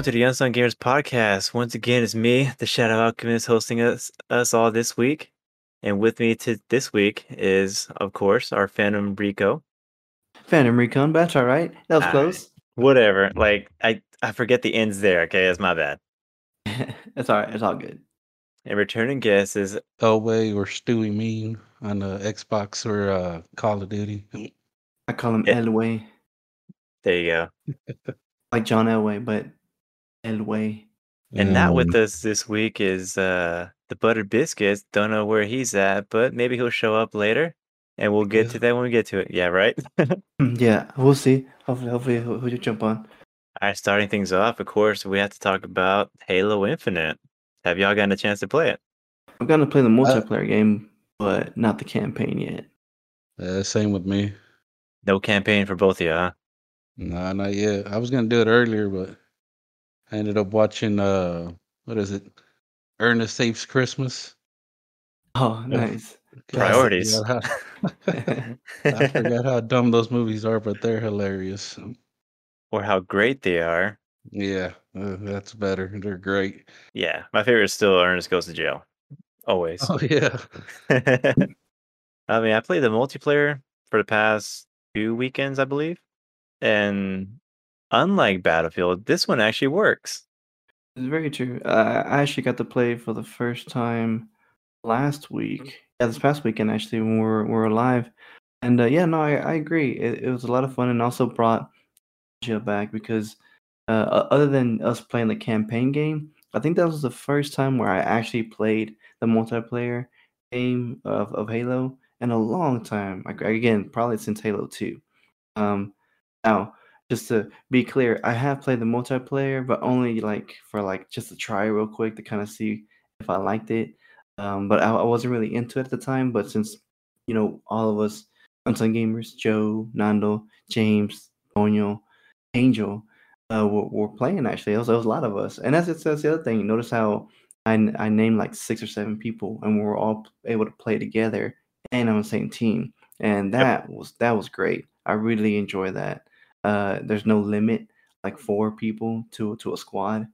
everyone to the Unsung Gamers podcast. Once again, it's me, the Shadow Alchemist, hosting us us all this week. And with me to this week is, of course, our Phantom Rico. Phantom Recon, that's all right. That was Ah, close. Whatever. Like I, I forget the ends there. Okay, that's my bad. it's all right. It's all good. And returning guest is Elway or Stewie Mean on the Xbox or uh, Call of Duty. I call him Yeah. Elway, there you go. like John Elway, but Elway. And not with Um, us this week is uh the Buttered Biscuits. Don't know where he's at, but maybe he'll show up later, and we'll get Yeah. to that when we get to it. Yeah, right. Mm, Yeah, we'll see. Hopefully, hopefully, he'll, he'll jump on. All right, starting things off, of course, we have to talk about Halo Infinite. Have y'all gotten a chance to play it? I'm gonna play the multiplayer game, but not the campaign yet. uh, same with me. No campaign for both of you, huh? Nah, not yet. I was gonna do it earlier, but I ended up watching uh, what is it? Ernest Saves Christmas. Oh, nice. God, I Priorities. forgot how- I forgot how dumb those movies are, but they're hilarious. or how great they are. Yeah, uh, that's better. They're great. Yeah, my favorite is still Ernest Goes to Jail. Always. Oh yeah. I mean, I played the multiplayer for the past two weekends, I believe. And unlike Battlefield, this one actually works. It's very true. Uh, I actually got to play for the first time last week. Yeah, this past weekend actually when we were, we were live. And uh, yeah, no, I, I agree. It, it was a lot of fun and also brought nostalgia back because uh, other than us playing the campaign game, I think that was the first time where I actually played the multiplayer game of, of Halo in a long time. Like, again, probably since Halo 2. Um, now, just to be clear, I have played the multiplayer, but only like for like just to try real quick to kind of see if I liked it. Um, but I, I wasn't really into it at the time. But since you know all of us unsung gamers, Joe, Nando, James, Daniel, Angel, uh, were, were playing actually. It was, it was a lot of us, and that's that's the other thing. Notice how I I named like six or seven people, and we were all able to play together and on the same team, and that was that was great. I really enjoy that. Uh, there's no limit, like four people to to a squad.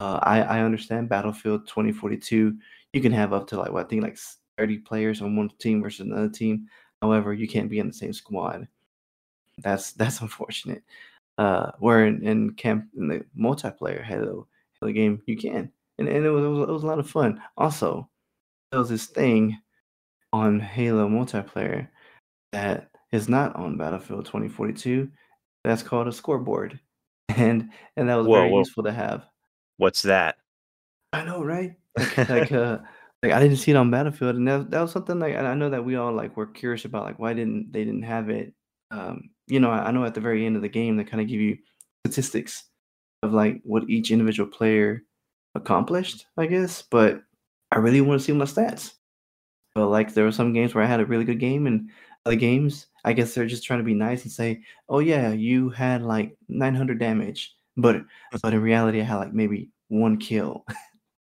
Uh, I I understand Battlefield 2042. You can have up to like what I think like 30 players on one team versus another team. However, you can't be in the same squad. That's that's unfortunate. Uh, where in, in camp in the multiplayer Halo Halo game, you can, and, and it was, it was it was a lot of fun. Also, there was this thing on Halo multiplayer that is not on Battlefield 2042. That's called a scoreboard, and and that was Whoa, very whoa. useful to have. What's that? I know, right? Like, like uh, like I didn't see it on Battlefield, and that, that was something like I know that we all like were curious about, like why didn't they didn't have it? Um, you know, I, I know at the very end of the game they kind of give you statistics of like what each individual player accomplished, I guess. But I really want to see my stats. But like there were some games where I had a really good game, and other games, I guess they're just trying to be nice and say, "Oh yeah, you had like 900 damage," but hmm. but in reality, I had like maybe one kill.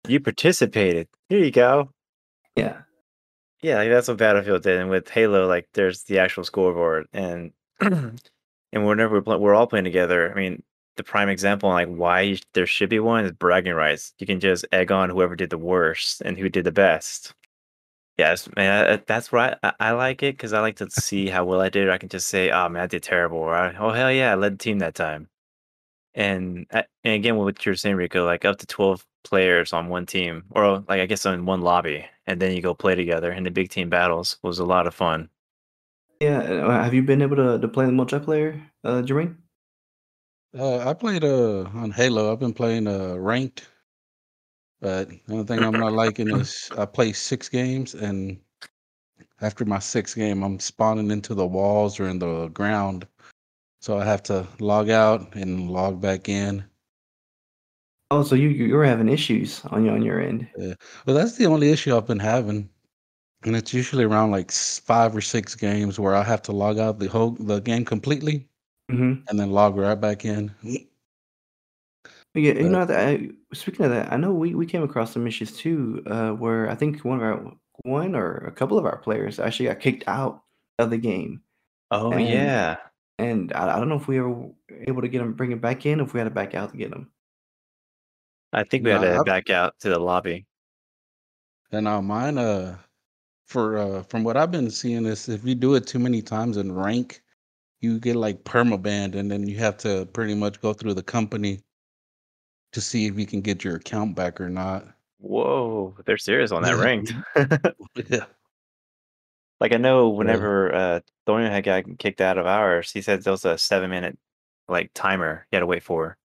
You participated. Here you go. yeah. Yeah, like that's what Battlefield did. And with Halo, like there's the actual scoreboard, and and whenever we're, we're all playing together, I mean, the prime example on like why there should be one is bragging rights. You can just egg on whoever did the worst and who did the best. Yes, man, I- I- that's right. I, I like it because I like to see how well I did. I can just say, "Oh man, I did terrible," or "Oh hell yeah, I led the team that time." And, I- and again, what you're saying, Rico, like up to twelve players on one team, or like I guess on one lobby, and then you go play together And the big team battles was a lot of fun. Yeah. uh, Have you been able to, to play the multiplayer, uh, Jermaine? Uh, I played uh on Halo. I've been playing uh ranked, but the only thing I'm not liking is I play six games, and after my sixth game, I'm spawning into the walls or in the ground, so I have to log out and log back in. Oh, so you you- you're having issues on your on your end. Yeah. Well, that's the only issue I've been having, and it's usually around like five or six games where I have to log out the whole the game completely hmm and then log right back in. Yeah, you But- know, that I, speaking of that, I know we, we came across some issues too, uh, where I think one of our one or a couple of our players actually got kicked out of the game, Oh And- yeah, and I, I don't know if we were able to get them bring it back in, if we had to back out to get them. I think we had Nah, to I- back out to the lobby. And uh, mine, uh, for uh, from what I've been seeing is if you do it too many times in rank, you get like permabanned, and then you have to pretty much go through the company to see if you can get your account back or not. Whoa, they're serious on that ranked. Yeah, like I know whenever uh Thorian had got kicked out of ours, he said there was a seven minute like timer you had to wait for.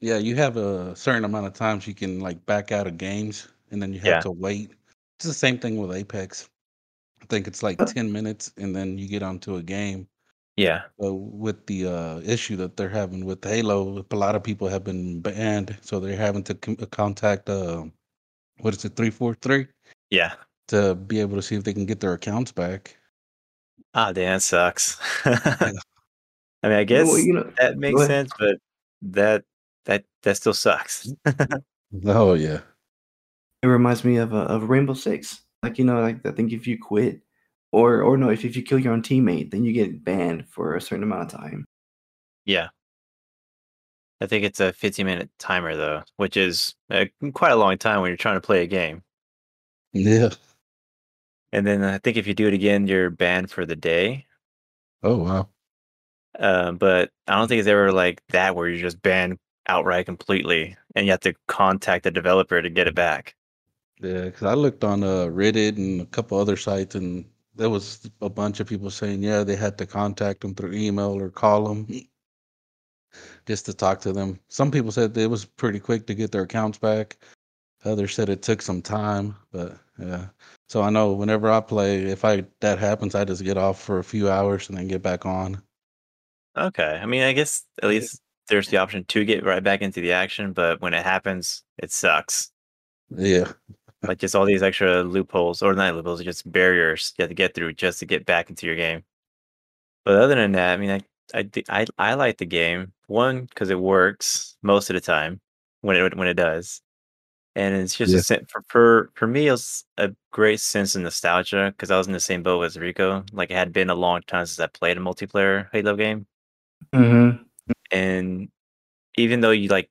yeah, you have a certain amount of times you can like back out of games, and then you have Yeah. to wait. It's the same thing with Apex. I think it's like ten minutes, and then you get onto a game. Yeah. But with the uh, issue that they're having with Halo, a lot of people have been banned, so they're having to com- contact uh, what is it, three four three, Yeah. to be able to see if they can get their accounts back. Ah, damn, that sucks. I mean, I guess Well, you know, that makes sense, but that that that still sucks. Oh yeah, It reminds me of uh, of Rainbow Six. Like you know, like I think if you quit, or or no, if if you kill your own teammate, then you get banned for a certain amount of time. yeah. I think it's a 15 minute timer though, which is uh, quite a long time when you're trying to play a game. yeah. And then I think if you do it again, you're banned for the day. Oh wow. Um, but I don't think it's ever like that where you're just banned outright completely and you have to contact the developer to get it back. Yeah, because I looked on uh, Reddit and a couple other sites, and there was a bunch of people saying, yeah, they had to contact them through email or call them just to talk to them. Some people said it was pretty quick to get their accounts back. Others said it took some time, but yeah. So I know whenever I play, if I that happens, I just get off for a few hours and then get back on. Okay. I mean, I guess at least there's the option to get right back into the action, but when it happens, it sucks. Yeah, Like just all these extra loopholes, or not loopholes, just barriers you have to get through just to get back into your game. But other than that, I mean, I I I, I like the game one because it works most of the time when it when it does, and it's just Yeah. a for for for me, it's a great sense of nostalgia because I was in the same boat as Rico. Like it had been a long time since I played a multiplayer Halo game. Mm-hmm. and even though you like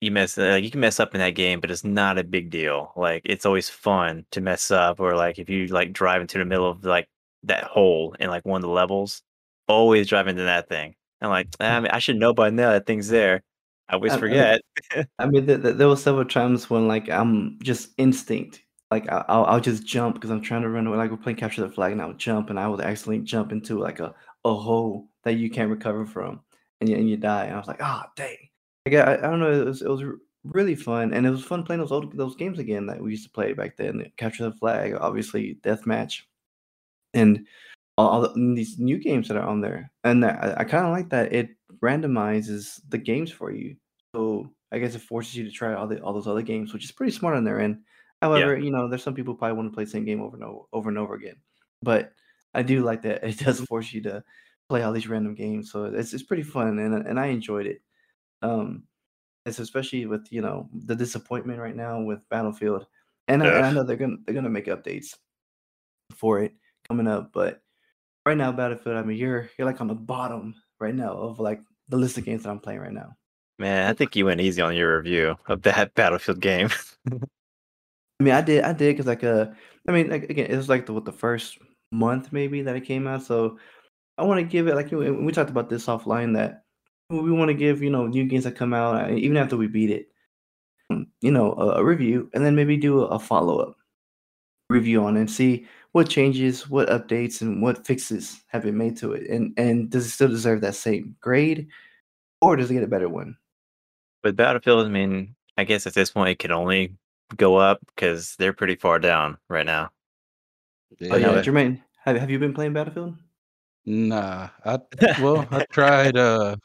you mess uh, you can mess up in that game but it's not a big deal like it's always fun to mess up or like if you like drive into the middle of like that hole in like one of the levels always drive into that thing i'm like "Ah, I, mean, I should know by now that thing's there i always I- I mean- forget I mean, th- th- there were several times when like I'm just instinct. Like I- I'll I'll just jump because I'm trying to run away. Like we're playing capture the flag, and I would jump, and I would accidentally jump into like a, a hole that you can't recover from, and you and you die. And I was like, ah, dang. Like I, I don't know. It was it was really fun, and it was fun playing those old those games again that we used to play back then. Capture the flag, obviously, deathmatch, and all, the, these new games that are on there. And I, I kind of like that it randomizes the games for you. So I guess it forces you to try all the all those other games, which is pretty smart on their end. However, you know, there's some people who probably want to play the same game over and over, over and over again. But I do like that it does force you to play all these random games. So it's it's pretty fun and and I enjoyed it. Um it's especially with, you know, the disappointment right now with Battlefield. And I, and I know they're gonna they're gonna make updates for it coming up, but right now Battlefield, I mean you're you're like on the bottom right now of like the list of games that I'm playing right now. man i think you went easy on your review of that battlefield game I mean, I did, I did, because like, uh, I mean, like again, it was like the what the first month maybe that it came out. So I want to give it like we we talked about this offline that we want to give you know new games that come out uh, even after we beat it, um, you know, a, a review, and then maybe do a, a follow up review on it and see what changes, what updates, and what fixes have been made to it, and and does it still deserve that same grade, or does it get a better one? But Battlefield, I mean, I guess at this point it can only go up because they're pretty far down right now. Oh yeah. Jermaine, have have you been playing Battlefield? Nah, I well, I tried. Uh,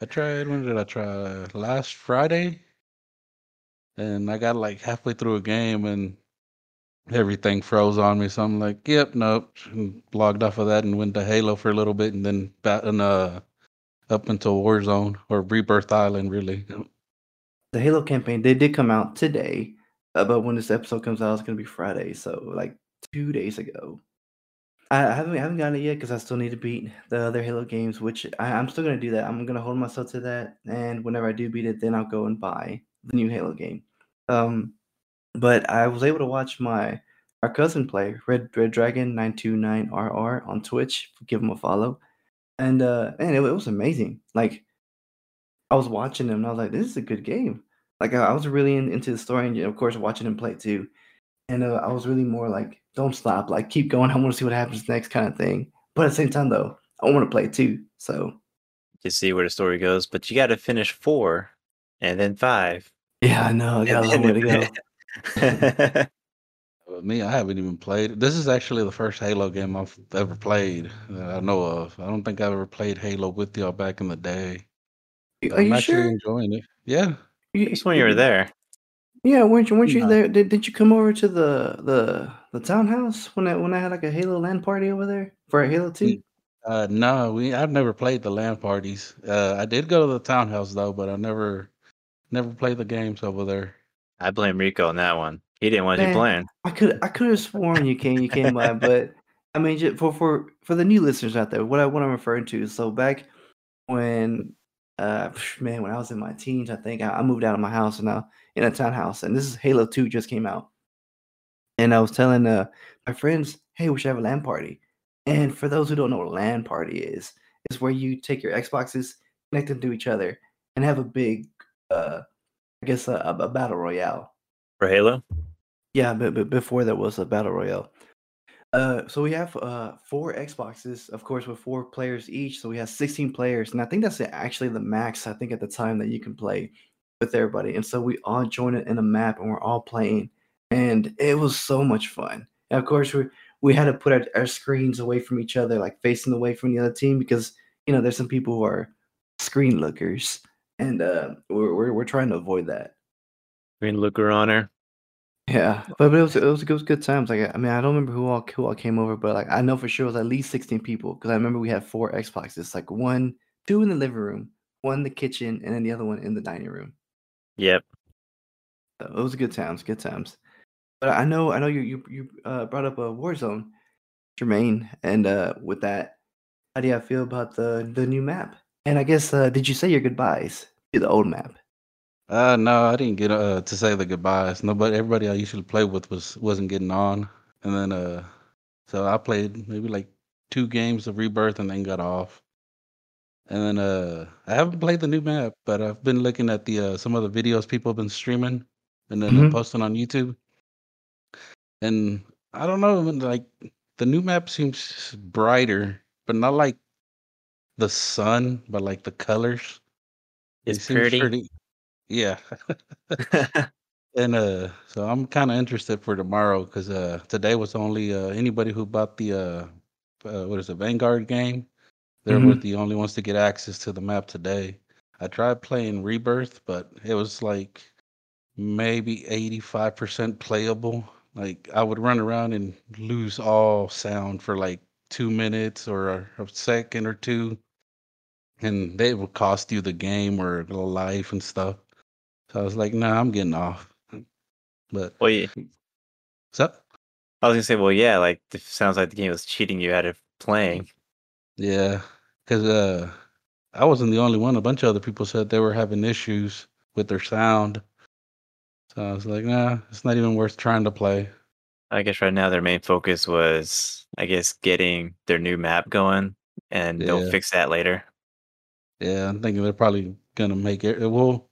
I tried. When did I try? Last Friday, and I got like halfway through a game, and everything froze on me. So I'm like, "Yep, nope." And logged off of that and went to Halo for a little bit, and then back and uh, up until Warzone or Rebirth Island, really. the Halo campaign they did come out today, uh, but when this episode comes out, it's gonna be Friday, so like two days ago. I, haven't I haven't gotten it yet because I still need to beat the other Halo games, which I, I'm still gonna do that. I'm gonna hold myself to that, and whenever I do beat it, then I'll go and buy the new Halo game. Um, but I was able to watch my our cousin play Red Red Dragon nine two nine RR on Twitch. Give him a follow, and uh, and it, it was amazing. Like I was watching him, and I was like, this is a good game. Like I, I was really in, into the story, and of course watching him play too. And uh, I was really more like, don't stop, like keep going. I want to see what happens next, kind of thing. But at the same time, though, I want to play too. So You see where the story goes, but you got to finish four and then five. yeah, I know. I got a long way to go. go. But me, I haven't even played. This is actually the first Halo game I've ever played that I know of. I don't think I've ever played Halo with y'all back in the day. Are I'm you actually sure? enjoying it. Yeah. You- Just when you were there. Yeah, weren't you? Weren't you No. there? Did, did you come over to the the the townhouse when I when I had like a Halo LAN party over there for a Halo Two? Uh, no, we I've never played the LAN parties. Uh, I did go to the townhouse though, but I never never played the games over there. I blame Rico on that one. He didn't want you Man. playing. I could I could have sworn you came you came by, but I mean ju- for for for the new listeners out there, what I what I'm referring to is so back when uh man when I was in my teens, I think I, I moved out of my house and now in a townhouse, and this is Halo Two just came out, and I was telling uh my friends, hey, we should have a LAN party. And for those who don't know what a LAN party is, it's where you take your Xboxes, connect them to each other, and have a big uh I guess a, a battle royale. For Halo? Yeah, but, but before there was a battle royale. Uh, so we have uh four Xboxes, of course, with four players each. So we have 16 players, and I think that's actually the max. I think at the time that you can play with everybody, and so we all join it in a map, and we're all playing, and it was so much fun. And of course, we we had to put our, our screens away from each other, like facing away from the other team, because you know there's some people who are screen lookers, and uh, we're we're, we're trying to avoid that. Green Looker Honor. Yeah, but, but it was it was it was good times. Like I mean, I don't remember who all who all came over, but like I know for sure it was at least sixteen people because I remember we had four Xboxes, like one, two in the living room, one in the kitchen, and then the other one in the dining room. Yep. So it was good times, good times. But I know I know you you you uh, brought up a Warzone, Jermaine, and uh, with that, how do you feel about the the new map? And I guess uh, did you say your goodbyes to the old map? Uh, no, I didn't get uh to say the goodbyes. Nobody, everybody I usually play with was wasn't getting on, and then uh, so I played maybe like two games of Rebirth and then got off. And then uh, I haven't played the new map, but I've been looking at the uh, some of the videos people have been streaming and then Mhm. posting on YouTube. And I don't know, like the new map seems brighter, but not like the sun, but like the colors. It's seem pretty. Yeah. And uh, so I'm kind of interested for tomorrow because uh, today was only uh, anybody who bought the uh, uh, what is it Vanguard game. They were Mhm. the only ones to get access to the map today. I tried playing Rebirth, but it was like maybe 85% playable. Like I would run around and lose all sound for like two minutes or a, a second or two, and they would cost you the game or the life and stuff. So I was like, nah, I'm getting off. But well, yeah, what's up? I was gonna say, well, yeah, like it sounds like the game was cheating you out of playing. Yeah, because uh, I wasn't the only one. A bunch of other people said they were having issues with their sound. So I was like, nah, it's not even worth trying to play. I guess right now their main focus was, I guess, getting their new map going, and they'll fix that later. Yeah, I'm thinking they're probably gonna make it it. Well,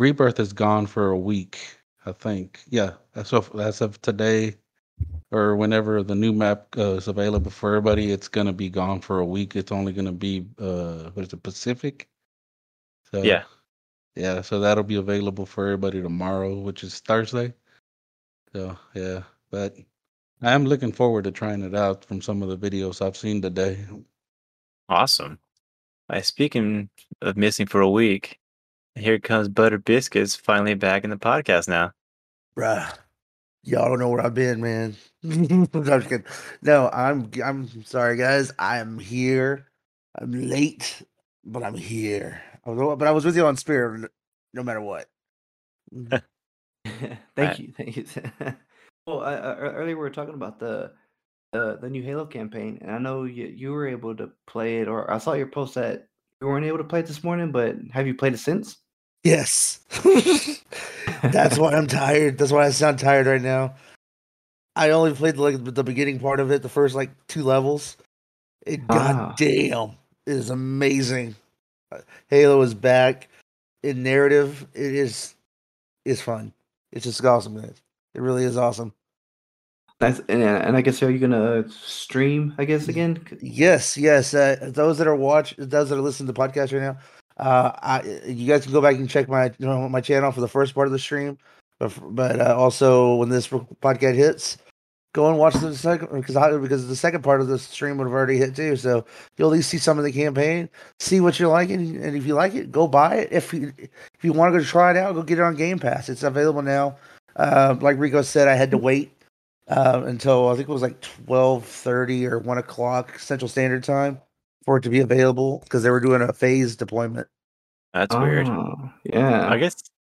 Rebirth is gone for a week, I think. Yeah, as of as of today, or whenever the new map uh, is available for everybody, it's gonna be gone for a week. It's only gonna be uh, what is it, Pacific? So Yeah. yeah. So that'll be available for everybody tomorrow, which is Thursday. So yeah, but I am looking forward to trying it out from some of the videos I've seen today. Awesome. Uh, speaking of missing for a week, here comes Butter Biscuits finally back in the podcast now. Bruh. Y'all don't know where I've been, man. I'm just kidding. No, I'm I'm sorry, guys. I'm here. I'm late, but I'm here. I was, but I was with you on Spirit, no matter what. thank Alright. you, thank you. well, I, I, er, earlier we were talking about the the the new Halo campaign, and I know you you were able to play it, or I saw your post that you weren't able to play it this morning. But have you played it since? Yes. That's why I'm tired. That's why I sound tired right now. I only played like the beginning part of it, the first like two levels. It Ah. goddamn is amazing. Halo is back in narrative. It is is fun. It's just awesome, guys. It really is awesome. That's and, and I guess are you gonna stream? I guess again. Yes, yes. Uh, those that are watch, those that are listening to the podcast right now, uh, I you guys can go back and check my you know, my channel for the first part of the stream, but but uh, also when this podcast hits, go and watch the second because because the second part of the stream would have already hit too. So you'll at least see some of the campaign, see what you're liking, and if you like it, go buy it. If you if you want to go try it out, go get it on Game Pass. It's available now. Uh, like Rico said, I had to wait uh, until I think it was like twelve thirty or one o'clock Central Standard Time for it to be available because they were doing a phased deployment. That's weird. Oh, yeah. I guess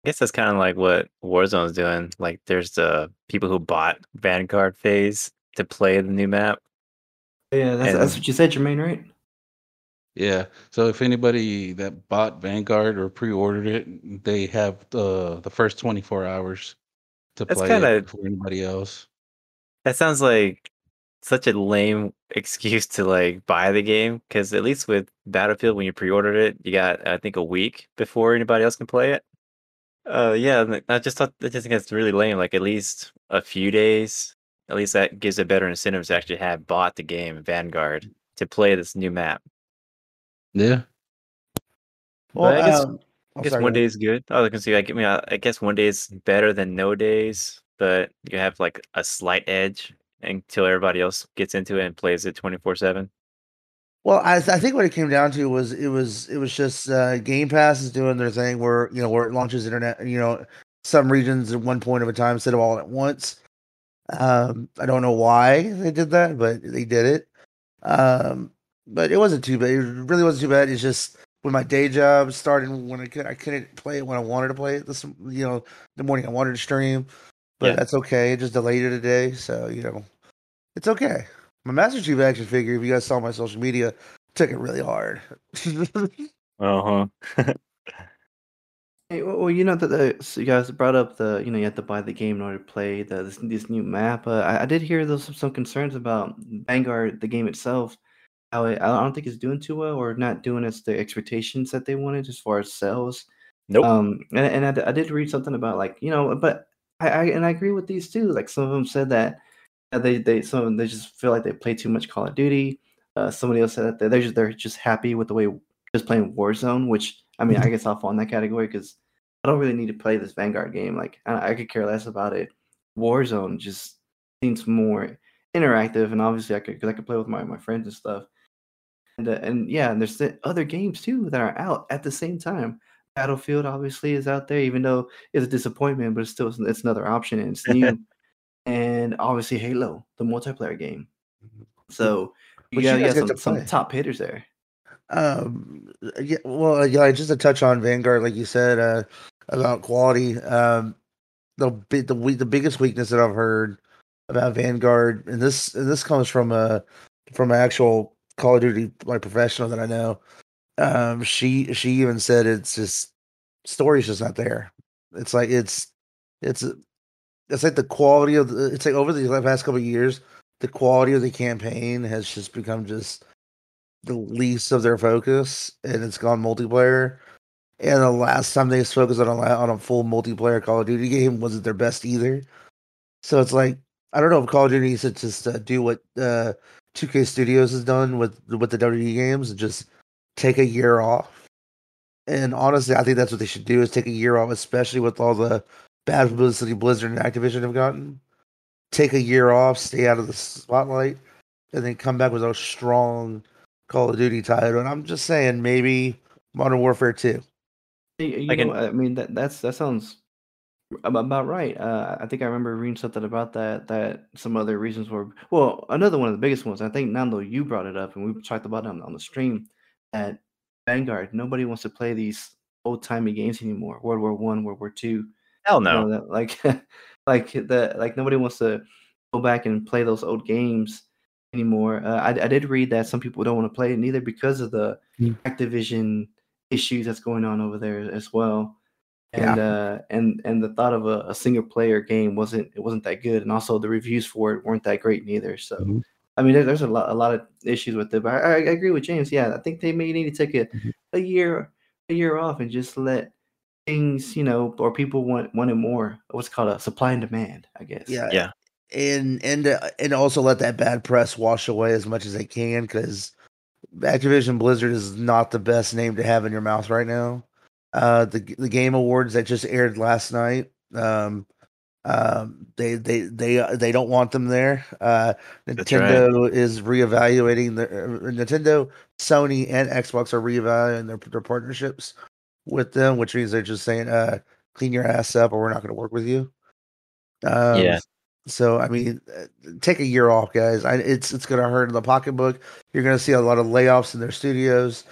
I guess that's kind of like what Warzone's doing. Like, there's the people who bought Vanguard phase to play the new map. yeah, that's, that's what you said, Jermaine, right? Yeah. So if anybody that bought Vanguard or pre-ordered it, they have the the first 24 hours to That's play kinda- it before anybody else. That sounds like such a lame excuse to like buy the game because at least with Battlefield, when you pre-ordered it, you got I think a week before anybody else can play it. Uh, yeah, I just thought I just think that's really lame. Like at least a few days. At least that gives a better incentive to actually have bought the game Vanguard to play this new map. Yeah. But I guess- um, I guess sorry, one go day is good. Oh, I can see. Like, I mean, I I guess one day is better than no days, but you have like a slight edge until everybody else gets into it and plays it twenty four seven. Well, I, I think what it came down to was it was it was just uh, Game Pass is doing their thing where you know where it launches internet, you know, some regions at one point of a time instead of all at once. Um, I don't know why they did that, but they did it. Um, but it wasn't too bad. It really wasn't too bad. It's just when my day job started when I could I couldn't play it when I wanted to play it. This you know the morning I wanted to stream, but Yeah. that's okay. It just delayed it a day, so you know it's okay. My Master Chief action figure, if you guys saw my social media, took it really hard. Uh huh. Hey, well, well, you know that the, so you guys brought up the you know you have to buy the game in order to play the this, this new map. Uh, I, I did hear those some concerns about Vanguard, the game itself. How it, I don't think it's doing too well, or not doing as the expectations that they wanted as far as sales. Nope. Um, and, and I, d- I did read something about like you know, but I, I and I agree with these too. Like some of them said that they they some they just feel like they play too much Call of Duty. Uh, somebody else said that they're they're just they're just happy with the way just playing Warzone, which I mean I guess I'll fall in that category because I don't really need to play this Vanguard game. Like I, I could care less about it. Warzone just seems more interactive, and obviously I could because I could play with my, my friends and stuff. And uh, and yeah, and there's the other games too that are out at the same time. Battlefield obviously is out there, even though it's a disappointment, but it's still it's another option and it's new. And obviously Halo, the multiplayer game. So you got, get some, to some top hitters there. um, yeah, well, yeah, just to touch on Vanguard, like you said, uh, about quality. Um, the the we- the biggest weakness that I've heard about Vanguard, and this and this comes from a from an actual Call of Duty like professional that I know. Um, she she even said it's just story's just not there. It's like it's it's it's like the quality of the, it's like over the past couple of years, the quality of the campaign has just become just the least of their focus, and it's gone multiplayer. And the last time they focused on a on a full multiplayer Call of Duty game wasn't their best either. So it's like I don't know if Call of Duty needs to just uh, do what uh, 2K Studios has done with with the WWE games and just take a year off. And honestly, I think that's what they should do is take a year off, especially with all the bad publicity Blizzard and Activision have gotten. Take a year off, stay out of the spotlight, and then come back with a strong Call of Duty title. And I'm just saying, maybe Modern Warfare 2. You, you I can- I mean that that's that sounds about right. Uh, I think I remember reading something about that. That some other reasons were well, another one of the biggest ones. I think Nando, you brought it up, and we talked about it on, on the stream. That Vanguard, nobody wants to play these old timey games anymore. World War One, World War Two. Hell you no. know, that, like like the like nobody wants to go back and play those old games anymore. Uh, I, I did read that some people don't want to play it neither because of the Mm. Activision issues that's going on over there as well. and uh, and and the thought of a, a single player game wasn't it wasn't that good, and also the reviews for it weren't that great neither. So. Mhm. I mean, there, there's a lot, a lot of issues with it, but I, I agree with James. Yeah, I think they may need to take a, Mhm. a year, a year off, and just let things, you know, or people want wanted more. What's called a supply and demand, I guess. Yeah, Yeah. and and uh, and also let that bad press wash away as much as they can because Activision Blizzard is not the best name to have in your mouth right now. Uh, the the Game Awards that just aired last night, um, um, they they they uh, they don't want them there. Uh, That's right. Nintendo is reevaluating the uh, Nintendo, Sony, and Xbox are reevaluating their their partnerships with them, which means they're just saying, uh, clean your ass up, or we're not going to work with you. Um, Yeah. So I mean, uh, take a year off, guys. I, it's it's going to hurt in the pocketbook. You're going to see a lot of layoffs in their studios.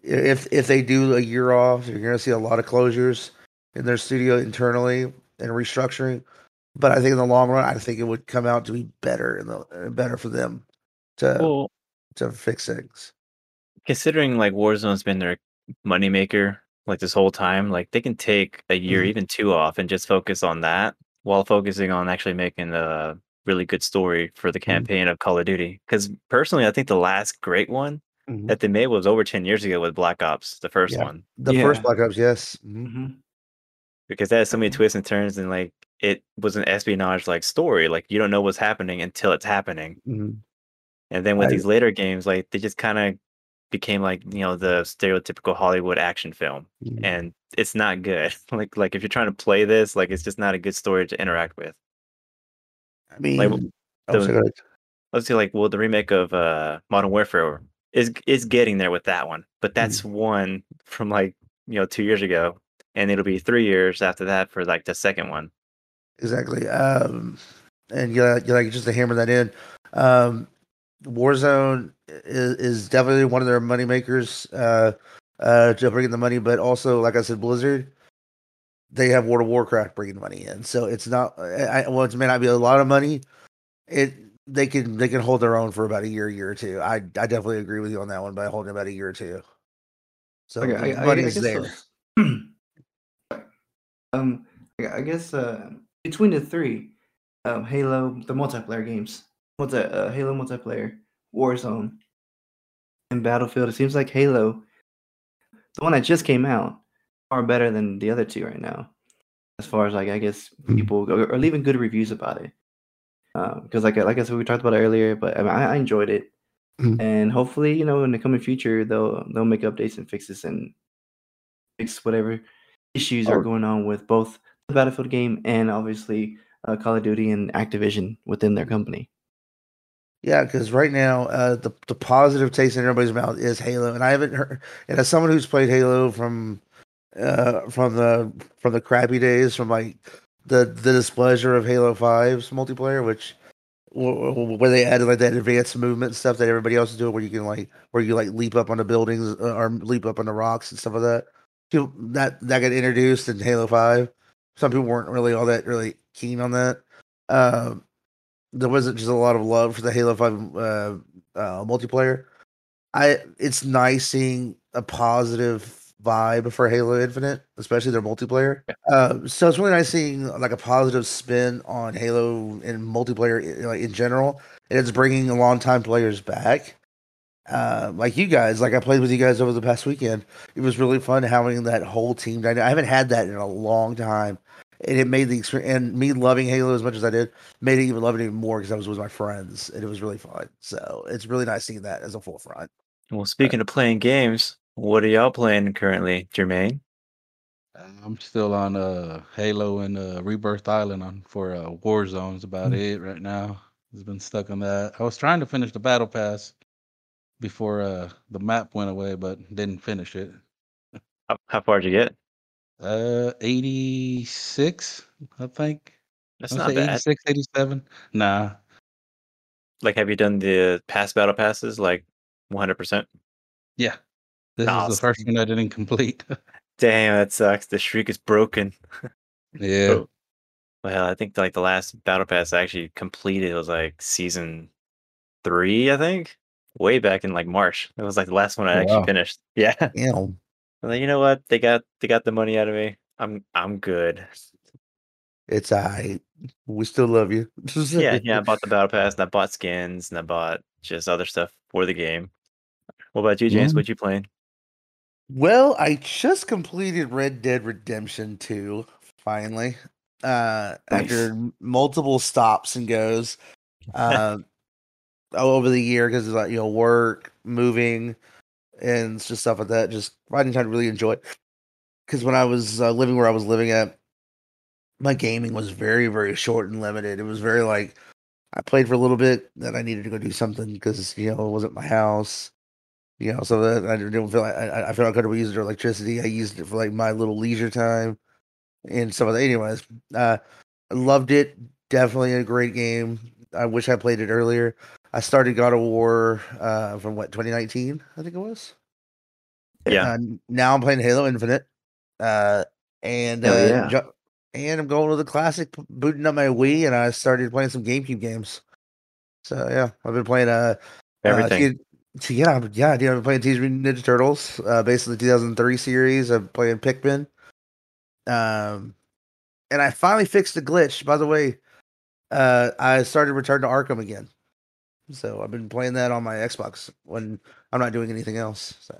If if they do a year off, you're going to see a lot of closures in their studio internally and restructuring. But I think in the long run, I think it would come out to be better in the uh, better for them to Well, to fix things. considering like Warzone's been their moneymaker like this whole time, like they can take a year, Mhm. even two off, and just focus on that while focusing on actually making a really good story for the campaign of Call of Duty. Because personally, I think the last great one Mhm. that they made was over ten years ago with Black Ops, the first Yeah. one, The first Black Ops, yes. Mhm. hmm because that has so many twists and turns, and like it was an espionage like story. Like you don't know what's happening until it's happening. And then with I- these later games, like they just kind of became like you know the stereotypical Hollywood action film, Mhm. and it's not good. like like if you're trying to play this, like it's just not a good story to interact with. I mean, Like, oh, the- so go ahead. Let's see, like well, the remake of uh Modern Warfare is is getting there with that one, but that's one from like you know two years ago, and it'll be three years after that for like the second one. Exactly. Um, and yeah, you like just to hammer that in. Um, Warzone is, is definitely one of their money makers. Uh, uh, to bring in the money, but also, like I said, Blizzard, they have World of Warcraft bringing money in. So it's not. I, I- well, it may not be a lot of money. It they can they can hold their own for about a year, year or two. I I definitely agree with you on that one by holding about a year or two. So Okay, I, I, I money's guess there. those- um, I I guess uh, between the three, um, Halo, the multiplayer games, what's that? Uh, Halo multiplayer, Warzone, and Battlefield. It seems like Halo, the one that just came out, are better than the other two right now, as far as like I guess Mhm. people are leaving good reviews about it. Because like I- like I said, we talked about earlier, but I, mean, I I enjoyed it, Mhm. and hopefully, you know, in the coming future, they'll they'll make updates and fixes and fix whatever issues are Oh. going on with both the Battlefield game and obviously uh, Call of Duty and Activision within their company. Yeah, because right now, uh, the the positive taste in everybody's mouth is Halo, and I haven't heard. And as someone who's played Halo from, uh, from the from the crappy days, from like the the displeasure of Halo 5's multiplayer, which wh- wh- where they added like that advanced movement stuff that everybody else is doing, where you can like where you like leap up on the buildings uh, or leap up on the rocks and stuff like that. People, that that got introduced in Halo 5. Some people weren't really all that really keen on that. Um, there wasn't just a lot of love for the Halo Five uh, uh, multiplayer. I it's nice seeing a positive vibe for Halo Infinite, especially their multiplayer. Uh, so it's really nice seeing like a positive spin on Halo and multiplayer i- like in general, and it's bringing longtime players back. Uh, like you guys, like I played with you guys over the past weekend. It was really fun having that whole team. I haven't had that in a long time, and it made the experience. And me loving Halo as much as I did made it even love it even more because I was with my friends, and it was really fun. So it's really nice seeing that as a full front. Well, speaking of playing games, what are y'all playing currently, Jermaine? I'm still on uh Halo and uh Rebirth Island on for uh Warzone's about Mm. it right now. Has been stuck on that. I was trying to finish the battle pass before uh the map went away, but didn't finish it. How, how far did you get? Uh 86, I think. That's not bad. 86, 87. Nah. Like, have you done the past battle passes like 100%? Yeah. This is the first one I didn't complete. Damn, that sucks. The streak is broken. yeah. Oh. Well, I think like the last battle pass I actually completed was like season three, I think, way back in like March. It was like the last one I Oh, actually wow. finished. Yeah, You know, I'm you know what? They got they got the money out of me. I'm I'm good. It's I. We still love you. Yeah, yeah. I bought the battle pass, and I bought skins, and I bought just other stuff for the game. What about you, James? What you playing? Well, I just completed Red Dead Redemption 2 finally. Uh after multiple stops and goes. Uh over the year because it's like you know work, moving and just stuff like that. Just finding time to really enjoy it. Cuz when I was uh, living where I was living at my gaming was very very short and limited. It was very like I played for a little bit, then I needed to go do something because you know it wasn't my house. You know, so that I didn't feel like I, I felt comfortable using the electricity. I used it for like my little leisure time and some of that. Anyways, uh, loved it. Definitely a great game. I wish I played it earlier. I started God of War uh, from what 2019, I think it was. Yeah. Uh, now I'm playing Halo Infinite, uh, and uh, yeah. jo- and I'm going with the classic, booting up my Wii, and I started playing some GameCube games. So yeah, I've been playing uh Everything. uh, Te- yeah, yeah, dude, I've been playing Teenage Mutant Ninja Turtles, uh, based on the 2003 series. I'm playing Pikmin. Um, and I finally fixed the glitch. By the way, uh, I started Return to Arkham again. So I've been playing that on my Xbox when I'm not doing anything else. So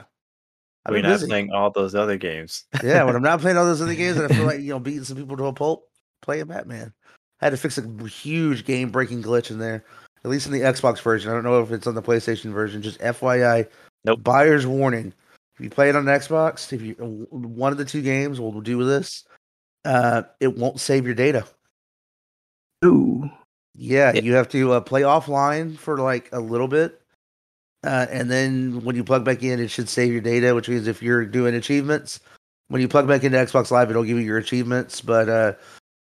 I've We're been not busy. playing all those other games. yeah, when I'm not playing all those other games and I feel like you know beating some people to a pulp, playing Batman. I had to fix a huge game breaking glitch in there. At least in the Xbox version. I don't know if it's on the PlayStation version. Just FYI, Nope. buyer's warning. If you play it on Xbox, if you one of the two games will do this, uh, it won't save your data. Ooh. Yeah, you have to uh, play offline for like a little bit, uh, and then when you plug back in, it should save your data. Which means if you're doing achievements, when you plug back into Xbox Live, it'll give you your achievements, but uh,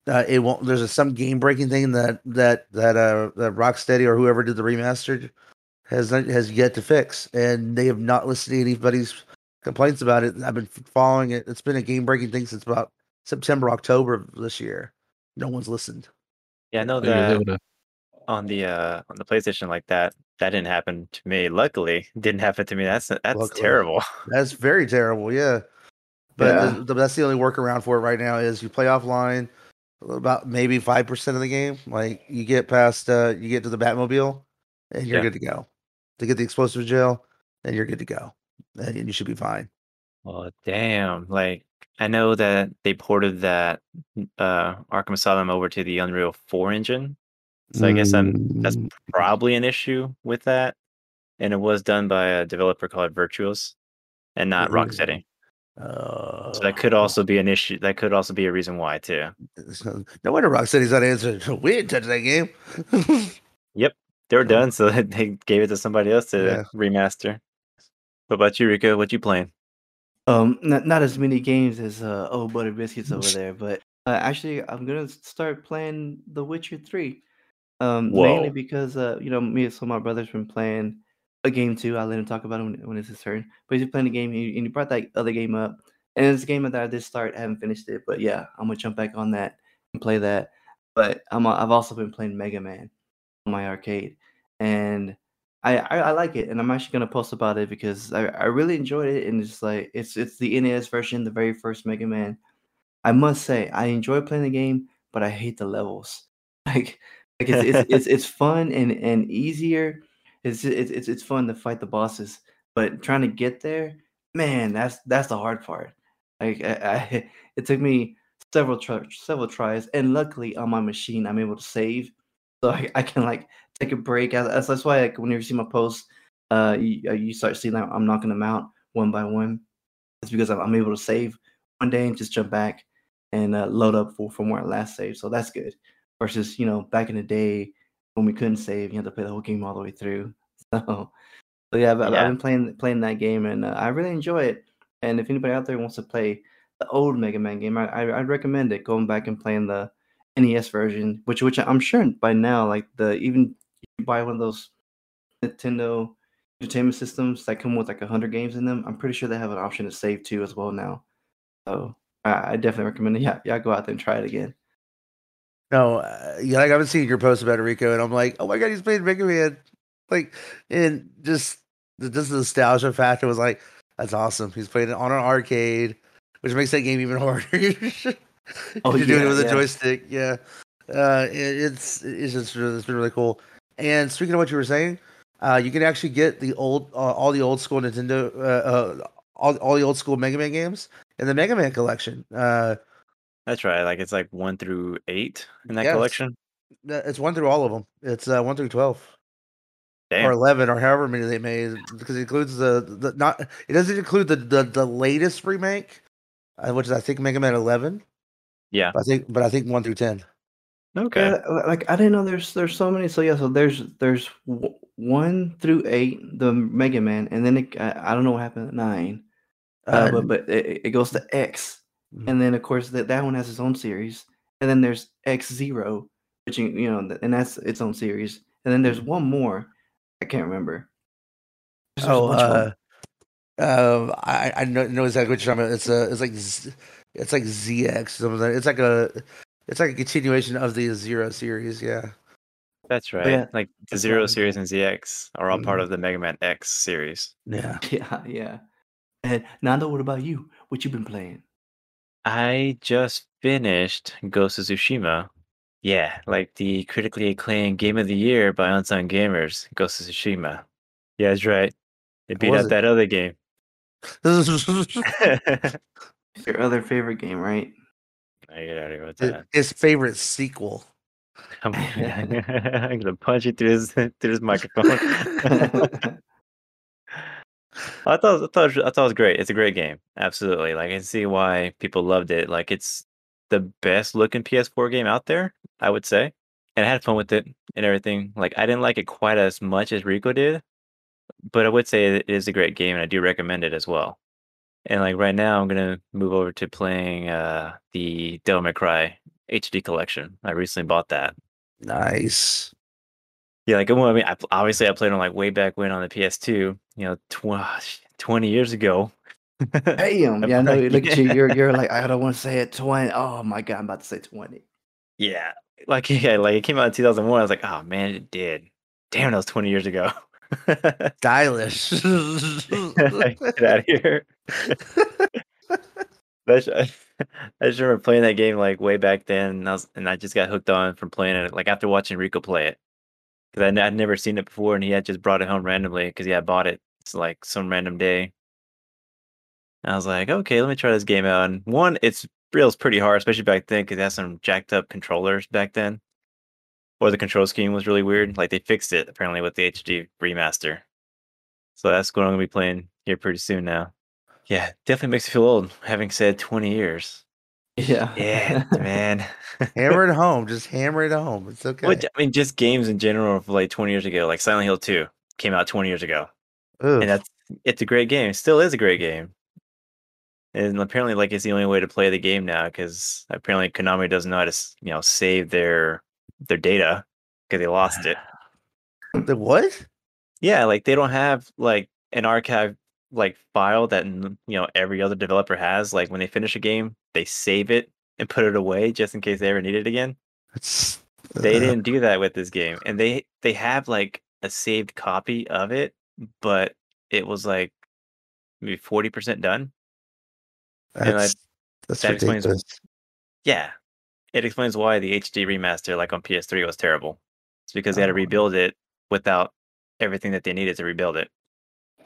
uh, it won't. There's a, some game breaking thing that that that uh that Rocksteady or whoever did the remastered has has yet to fix, and they have not listened to anybody's complaints about it. I've been following it. It's been a game breaking thing since about September October of this year. No one's listened. Yeah, I know that to- on the uh on the PlayStation like that. That didn't happen to me. Luckily, didn't happen to me. That's that's Luckily. terrible. That's very terrible. Yeah, but Yeah. th- that's the only workaround for it right now is you play offline about maybe five percent of the game. Like you get past, uh, you get to the Batmobile, and you're Yeah. good to go. To get the explosive gel, and you're good to go, and you should be fine. Well, damn. Like I know that they ported that uh Arkham Asylum over to the Unreal 4 engine. So I guess I'm that's Mm. probably an issue with that. And it was done by a developer called Virtuos and not. Rocksteady. Uh, So that could also be an issue. That could also be a reason why too. no wonder Rocksteady's not answering. We didn't touch that game. Yep, they were done, so they gave it to somebody else to Yeah. remaster. What about you, Rico? What you playing? Um, not, not as many games as uh, old butter biscuits over there, but uh, actually, I'm gonna start playing The Witcher Three. Um, mainly because uh, you know, me and some of my brothers been playing a game too. I let him talk about it when, when it's his turn. But he's playing a game, and he, brought that other game up, and it's a game that I did start. I haven't finished it, but yeah, I'm gonna jump back on that and play that. But I'm I've also been playing Mega Man on my arcade, and I, I I like it, and I'm actually gonna post about it because I, I really enjoyed it, and it's like it's it's the NES version, the very first Mega Man. I must say, I enjoy playing the game, but I hate the levels. Like, like it's it's it's, it's fun and and easier. It's, it's it's it's fun to fight the bosses, but trying to get there, man, that's that's the hard part. Like I, I it took me several try, several tries, and luckily on my machine, I'm able to save, so I, I can like take a break. That's, that's why like whenever you see my posts, uh, you, uh, you start seeing that I'm knocking them out one by one. It's because I'm, I'm able to save one day and just jump back and uh, load up for, from where I last saved. So that's good. Versus you know back in the day when we couldn't save, you had to play the whole game all the way through. So, so yeah, I've, I've been playing playing that game and uh, I really enjoy it. And if anybody out there wants to play the old Mega Man game, I, I I'd recommend it. Going back and playing the NES version, which which I'm sure by now, like the even you buy one of those Nintendo entertainment systems that come with like hundred games in them, I'm pretty sure they have an option to save too as well now. So I, I definitely recommend it. Yeah, yeah, go out there and try it again. No, uh, yeah, like I've been seeing your post about Rico, and I'm like, oh my god, he's playing Mega Man. Like, and just the just the nostalgia factor was like, that's awesome. He's playing it on an arcade. which makes that game even harder. Oh, You're doing it yeah, with a joystick, yeah. Uh, it, it's it's just really, it's been really cool. And speaking of what you were saying, uh, you can actually get the old uh, all the old school Nintendo uh, uh all, all the old school Mega Man games in the Mega Man collection. Uh, That's right. Like it's like one through eight in that Yes. collection. th- it's one through all of them. It's uh, one through twelve. or 11 or however many they made because it includes the, the not it doesn't include the the, the latest remake uh, which is i think mega man 11 Yeah. but i think but i think 1 through 10 Okay. Yeah, like I didn't know there's there's so many. So yeah, so there's there's w- one through eight, the Mega Man, and then it, I, I don't know what happened at nine, uh, but but it, it goes to X, Mhm. and then of course that that one has its own series, and then there's X Zero, which you, you know, and that's its own series, and then there's one more, I can't remember. There's- oh bunch of 'em. uh um i i know, know exactly what you're talking about it's a it's like Z- it's like zx something it's like a it's like a continuation of the zero series yeah That's right. yeah, like the that's Zero what- series and ZX are all part Mhm. of the Mega Man X series. yeah yeah, yeah. And Nando, what about you? What you been playing? I just finished Ghost of Tsushima. Yeah, like the critically acclaimed game of the year by Unsung Gamers, Ghost of Tsushima. Yeah, that's right. It beat was out it? that other game. Your other favorite game, right? Get out of here with His- that. his favorite sequel I'm, I'm gonna punch you through this through this microphone. I thought I thought I thought it was great. It's a great game. Absolutely. Like I can see why people loved it. Like it's the best looking PS4 game out there, I would say. And I had fun with it and everything. Like I didn't like it quite as much as Rico did, but I would say it is a great game and I do recommend it as well. And like right now I'm gonna move over to playing uh the Devil May Cry HD collection. I recently bought that. nice Yeah, like well, I mean, I, obviously I played on like way back when on the PS2, you know, tw- 20 years ago. Damn. Yeah, I know. Look at you. You're you're like, I don't want to say it 20. Oh my god, I'm about to say 20. Yeah, like yeah, like it came out in 2001. I was like, oh man, it did. Damn, that was 20 years ago. stylish Get out of here. I just remember playing that game like way back then, and I, was, and I just got hooked on from playing it. Like after watching Rico play it, because I'd, I'd never seen it before, and he had just brought it home randomly because he had bought it. It's like some random day. And I was like, okay, let me try this game out. And one, it's real, it's pretty hard, especially back then because it had some jacked up controllers back then, or the control scheme was really weird. Like they fixed it apparently with the HD remaster. So that's what I'm gonna be playing here pretty soon now. Yeah, definitely makes you feel old. Having said 20 years. Yeah. Yeah, man. hammer it home just hammer it home it's okay What I mean, just games in general of like 20 years ago, like Silent Hill 2 came out 20 years ago, Oof. and that's it's a great game. It still is a great game. And apparently, like it's the only way to play the game now because apparently Konami doesn't know how to you know save their their data because they lost it. the what Yeah, like they don't have like an archive like file that you know every other developer has. Like when they finish a game, they save it and put it away just in case they ever need it again. It's, They uh, didn't do that with this game, and they they have like a saved copy of it, but it was like maybe forty percent done. and I- that's, that's that explains- Yeah, it explains why the HD remaster, like on PS3, was terrible. It's because they had to Oh. rebuild it without everything that they needed to rebuild it.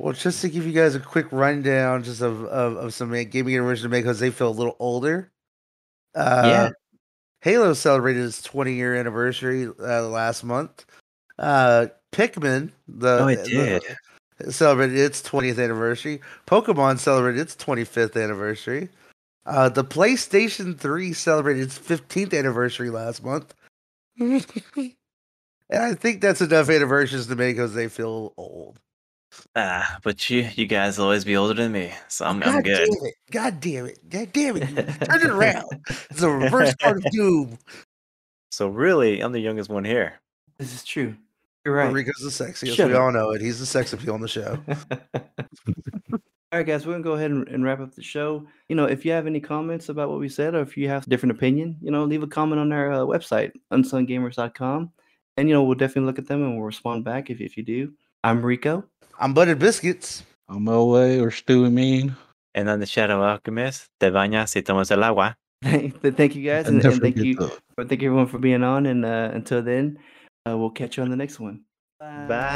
Well, just to give you guys a quick rundown, just of of, of some gaming information to make Jose feel a little older. Uh, Yeah. Halo celebrated its 20 year anniversary uh, last month. Uh, Pikmin, the Oh, it the- did. celebrated its 20th anniversary. Pokemon celebrated its 25th anniversary. Uh, the PlayStation 3 celebrated its 15th anniversary last month. and I think that's enough anniversaries to make Jose feel old. Ah, but you you guys will always be older than me, so I'm I'm God good. damn it! God damn it! God damn it! Turn it around. It's a reverse card of doom. So really, I'm the youngest one here. This is true. You're Right. right. Rico's the sexiest. Shut we up. all know it. He's the sex appeal on the show. All right, guys, we're gonna go ahead and, and wrap up the show. You know, if you have any comments about what we said, or if you have a different opinion, you know, leave a comment on our uh, website, unsunggamers.com, and you know, we'll definitely look at them and we'll respond back if if you do. I'm Rico. I'm buttered biscuits. I'm Elway or Stewie Mean. And on the Shadow Alchemist, te bañas y tomas el agua. thank you guys, and, and thank you, the- thank you everyone for being on. And uh, until then, uh, we'll catch you on the next one. Bye.